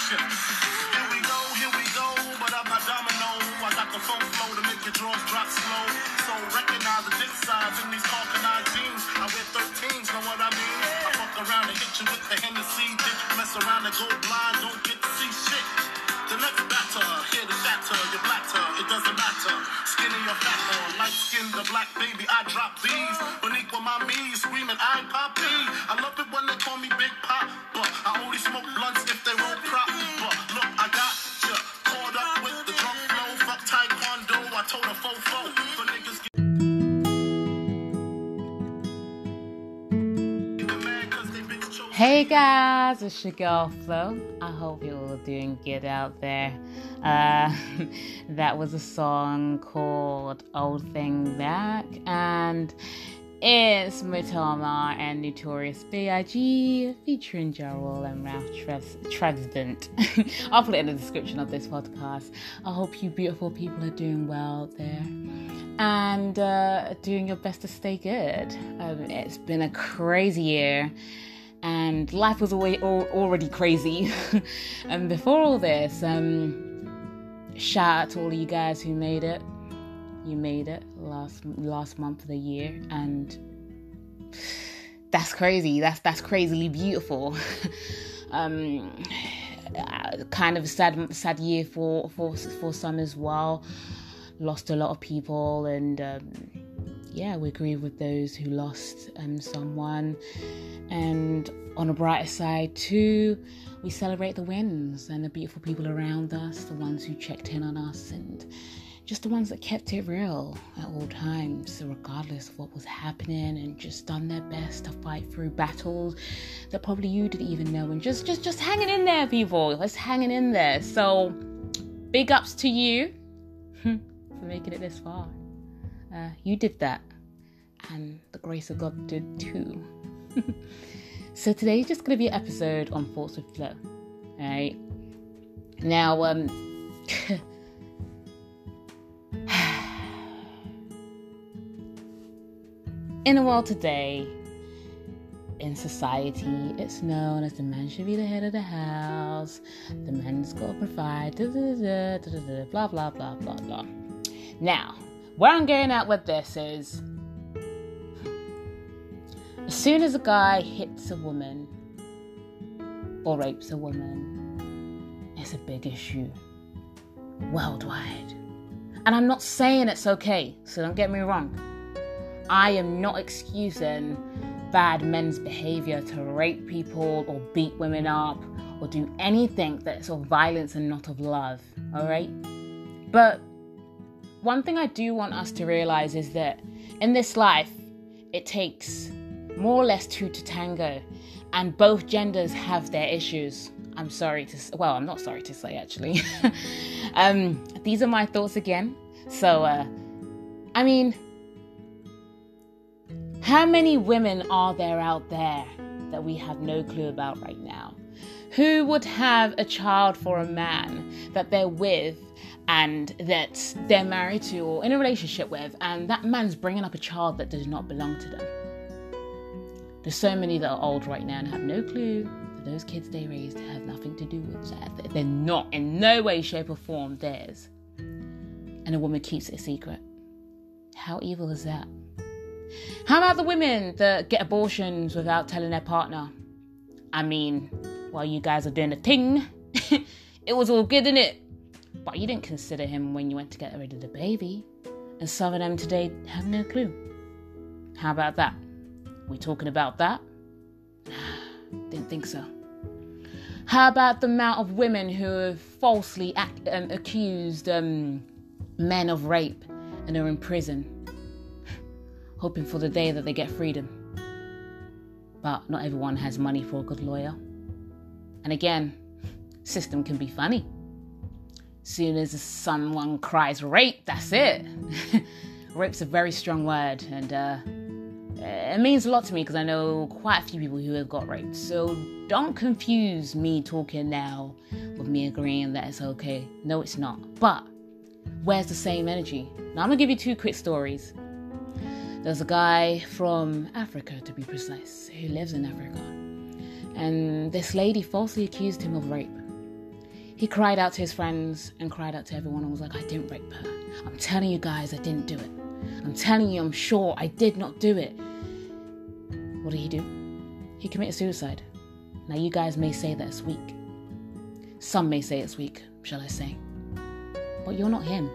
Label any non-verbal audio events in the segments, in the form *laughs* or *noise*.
spaceships. Here we go, here we go, but I'm not domino. I got the phone flow to make your drawers drop slow. So recognize the dick size in these Falconized jeans. I wear 13s, know what I mean? I fuck around and hit you with the Hennessy. You mess around and go blind? Don't get to see shit. The next batter, here the shatter, you blatter, it doesn't matter. Skinny or fat or light skin, the black baby, I drop these. Beneath with my me, screaming, I poppy. I love it when they call me Big Pop, but I only smoke blunts Hey guys, it's your girl Flo. I hope you're all doing good out there. Uh, *laughs* that was a song called Old Thing Back, and it's Matoma and Notorious B.I.G. featuring Ja Rule and Ralph Tres- Tresvant. *laughs* I'll put it in the description of this podcast. I hope you beautiful people are doing well out there and uh, doing your best to stay good. Um, it's been a crazy year and life was alwa- al- already crazy. *laughs* and before all this, um, shout out to all you guys who made it. You made it last last month of the year, and that's crazy. That's that's crazily beautiful. *laughs* um, uh, kind of a sad sad year for for for some as well. Lost a lot of people, and um, yeah, we grieve with those who lost um, someone. And on a brighter side, too, we celebrate the wins and the beautiful people around us, the ones who checked in on us, and just the ones that kept it real at all times, regardless of what was happening, and just done their best to fight through battles that probably you didn't even know, and just, just, just hanging in there, people. Let's hanging in there. So, big ups to you *laughs* for making it this far. Uh, you did that, and the grace of God did too. *laughs* so today's just going to be an episode on thoughts with Flo. All right. Now, um, *sighs* in the world today, in society, it's known as the man should be the head of the house, the man's got to provide, da, blah, blah, blah, blah, blah. Now, where I'm going at with this is as soon as a guy hits a woman or rapes a woman, it's a big issue worldwide. And I'm not saying it's okay, so don't get me wrong. I am not excusing bad men's behavior to rape people or beat women up or do anything that's of violence and not of love, alright? But one thing I do want us to realize is that in this life, it takes more or less two to tango, and both genders have their issues. I'm sorry to, well, I'm not sorry to say actually. *laughs* um, these are my thoughts again. So, uh, I mean, how many women are there out there that we have no clue about right now? Who would have a child for a man that they're with and that they're married to or in a relationship with, and that man's bringing up a child that does not belong to them? There's so many that are old right now and have no clue that those kids they raised have nothing to do with that. They're not in no way, shape, or form theirs. And a woman keeps it a secret. How evil is that? How about the women that get abortions without telling their partner? I mean, while you guys are doing the thing, *laughs* it was all good in it. But you didn't consider him when you went to get rid of the baby. And some of them today have no clue. How about that? We talking about that? *sighs* Didn't think so. How about the amount of women who have falsely um, accused um, men of rape and are in prison, hoping for the day that they get freedom? But not everyone has money for a good lawyer. And again, system can be funny. Soon as someone cries rape, that's it. *laughs* Rape's a very strong word, and uh, it means a lot to me because I know quite a few people who have got raped. So don't confuse me talking now with me agreeing that it's okay. No, it's not. But where's the same energy? Now, I'm gonna give you two quick stories. There's a guy from Africa, to be precise, who lives in Africa. And this lady falsely accused him of rape. He cried out to his friends and cried out to everyone and was like, I didn't rape her. I'm telling you guys, I didn't do it. I'm telling you, I'm sure I did not do it. What did he do? He committed suicide. Now, you guys may say that it's weak. Some may say it's weak, shall I say. But you're not him.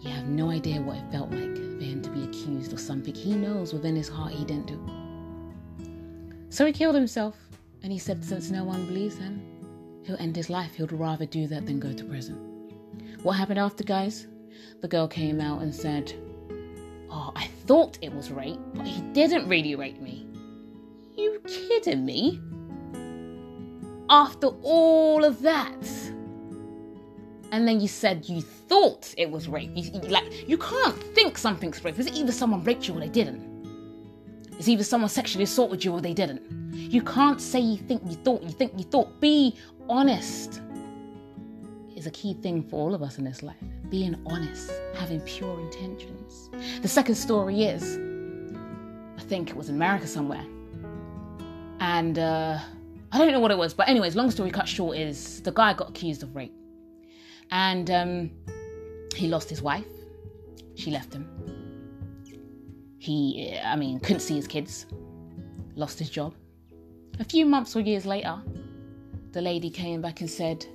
You have no idea what it felt like for him to be accused of something he knows within his heart he didn't do. So he killed himself, and he said since no one believes him, he'll end his life. He'd rather do that than go to prison. What happened after, guys? The girl came out and said, Oh, I thought it was rape, but he didn't really rape me. You kidding me? After all of that? And then you said you thought it was rape. You, like you can't think something's rape. It's either someone raped you or they didn't. It's either someone sexually assaulted you or they didn't. You can't say you think you thought, you think you thought. Be honest. Is a key thing for all of us in this life. Being honest, having pure intentions. The second story is, I think it was in America somewhere, and uh, I don't know what it was, but anyways, long story cut short is the guy got accused of rape, and um, he lost his wife. She left him. He, I mean, couldn't see his kids. Lost his job. A few months or years later, the lady came back and said,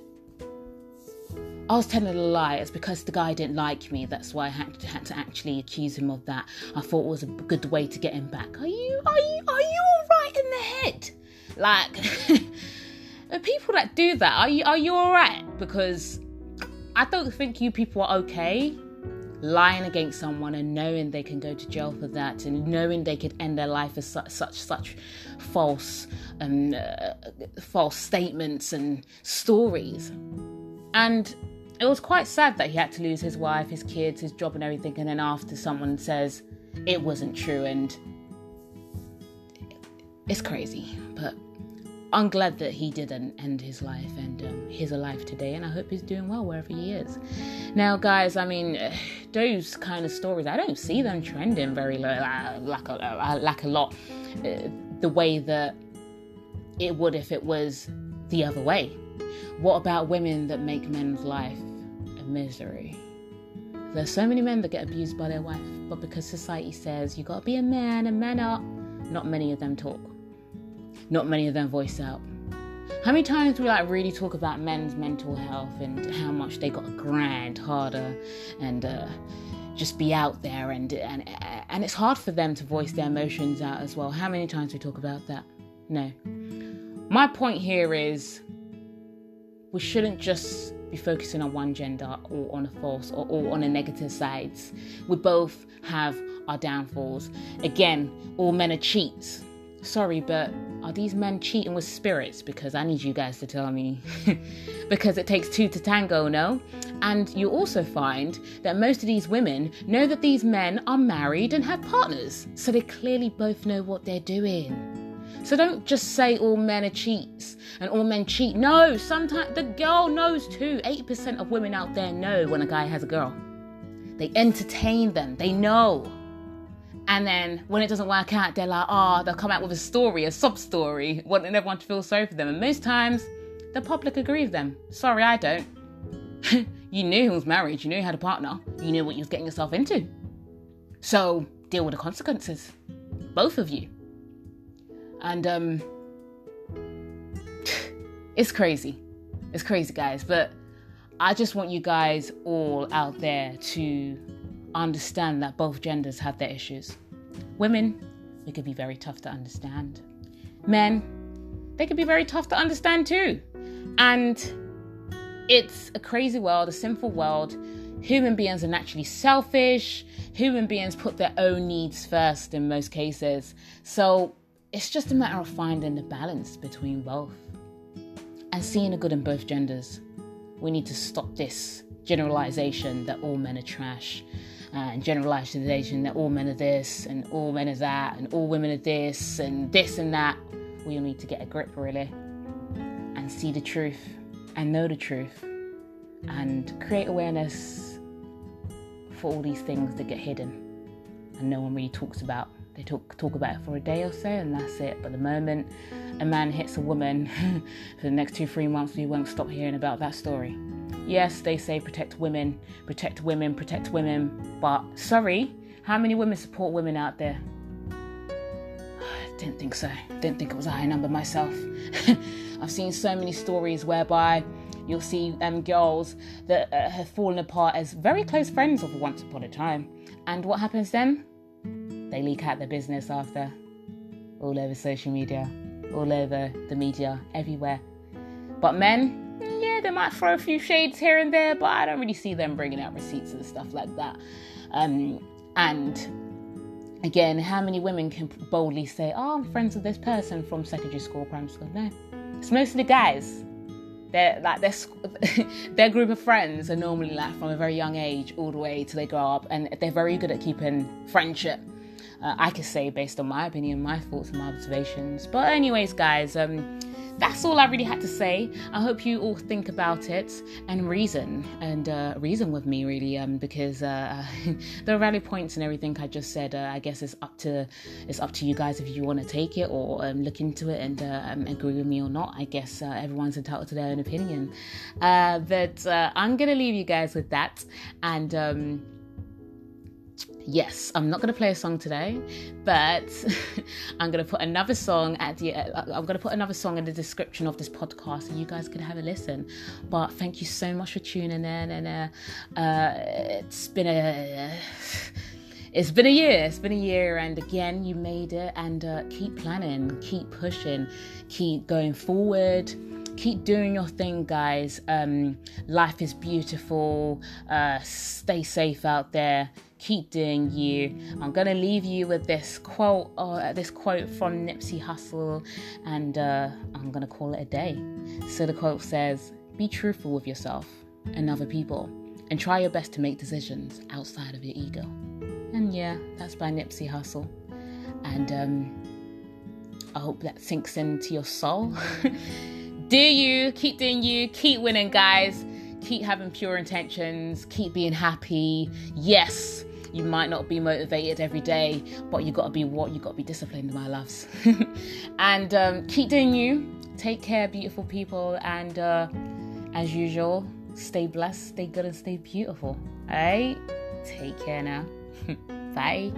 I was telling a lie. It's because the guy didn't like me. That's why I had to, had to actually accuse him of that. I thought it was a good way to get him back. Are you, are you, are you all right in the head? Like, *laughs* the people that do that, are you, are you all right? Because I don't think you people are okay lying against someone and knowing they can go to jail for that and knowing they could end their life as such such, such false um, uh, false statements and stories. And it was quite sad that he had to lose his wife his kids his job and everything and then after someone says it wasn't true and it's crazy but I'm glad that he didn't end his life and um, he's alive today, and I hope he's doing well wherever he is. Now, guys, I mean, *sighs* those kind of stories, I don't see them trending very low, like, a, like a lot, uh, the way that it would if it was the other way. What about women that make men's life a misery? There's so many men that get abused by their wife, but because society says you gotta be a man and man up, not many of them talk not many of them voice out. How many times do we like really talk about men's mental health and how much they got to grind harder and uh, just be out there and and and it's hard for them to voice their emotions out as well. How many times do we talk about that? No. My point here is we shouldn't just be focusing on one gender or on a false or, or on a negative sides. We both have our downfalls. Again, all men are cheats. Sorry, but are these men cheating with spirits? Because I need you guys to tell me. *laughs* because it takes two to tango, no? And you also find that most of these women know that these men are married and have partners. So they clearly both know what they're doing. So don't just say all men are cheats and all men cheat. No, sometimes the girl knows too. 80% of women out there know when a guy has a girl. They entertain them, they know. And then when it doesn't work out, they're like, oh, they'll come out with a story, a sub story, wanting everyone to feel sorry for them. And most times, the public agree with them. Sorry, I don't. *laughs* you knew he was married, you knew he had a partner, you knew what you was getting yourself into. So deal with the consequences. Both of you. And um *laughs* it's crazy. It's crazy, guys. But I just want you guys all out there to understand that both genders have their issues. Women, they could be very tough to understand. Men, they could be very tough to understand too. And it's a crazy world, a sinful world. Human beings are naturally selfish. Human beings put their own needs first in most cases. So it's just a matter of finding the balance between both and seeing the good in both genders. We need to stop this generalization that all men are trash Uh, and generalization that all men are this and all men are that and all women are this and this and that. We all need to get a grip really and see the truth and know the truth and create awareness for all these things that get hidden and no one really talks about They talk talk about it for a day or so, and that's it. But the moment a man hits a woman, *laughs* for the next two three months, we won't stop hearing about that story. Yes, they say protect women, protect women, protect women, but sorry, how many women support women out there? I *sighs* didn't think so. Didn't think it was a high number myself. *laughs* I've seen so many stories whereby you'll see um, girls that uh, have fallen apart as very close friends of once upon a time. And what happens then? They leak out their business after. All over social media, all over the media, everywhere. But men, they might throw a few shades here and there, but I don't really see them bringing out receipts and stuff like that. Um, and again, how many women can boldly say, "Oh, I'm friends with this person from secondary school, primary school"? No, it's mostly guys their like their *laughs* their group of friends are normally like from a very young age all the way till they grow up, and they're very good at keeping friendship. Uh, I could say based on my opinion, my thoughts, and my observations. But anyways, guys, um, that's all I really had to say. I hope you all think about it and reason and uh, reason with me, really, um, because uh, *laughs* the rally points and everything I just said. Uh, I guess it's up to it's up to you guys if you want to take it or um, look into it and uh, um, agree with me or not. I guess uh, everyone's entitled to their own opinion. Uh, but I'm gonna leave you guys with that and. Yes, I'm not going to play a song today, but *laughs* I'm going to put another song at the. Uh, I'm going to put another song in the description of this podcast, so you guys can have a listen. But thank you so much for tuning in, and uh, uh, it's been a. *sighs* It's been a year. It's been a year, and again, you made it. And uh, keep planning, keep pushing, keep going forward keep doing your thing, guys. Um, life is beautiful. Uh, stay safe out there keep doing you. I'm gonna leave you with this quote, uh, this quote from Nipsey Hussle, and uh, I'm gonna call it a day. So the quote says, "Be truthful with yourself and other people, and try your best to make decisions outside of your ego." And yeah, that's by Nipsey Hussle, and um, I hope that sinks into your soul. *laughs* Do you keep doing you? Keep winning, guys keep having pure intentions, keep being happy. Yes, you might not be motivated every day, but you got to be what you got to be disciplined, my loves. *laughs* and um, keep doing you. Take care, beautiful people, and uh, as usual, stay blessed, stay good, and stay beautiful. All right, take care now. *laughs* Bye.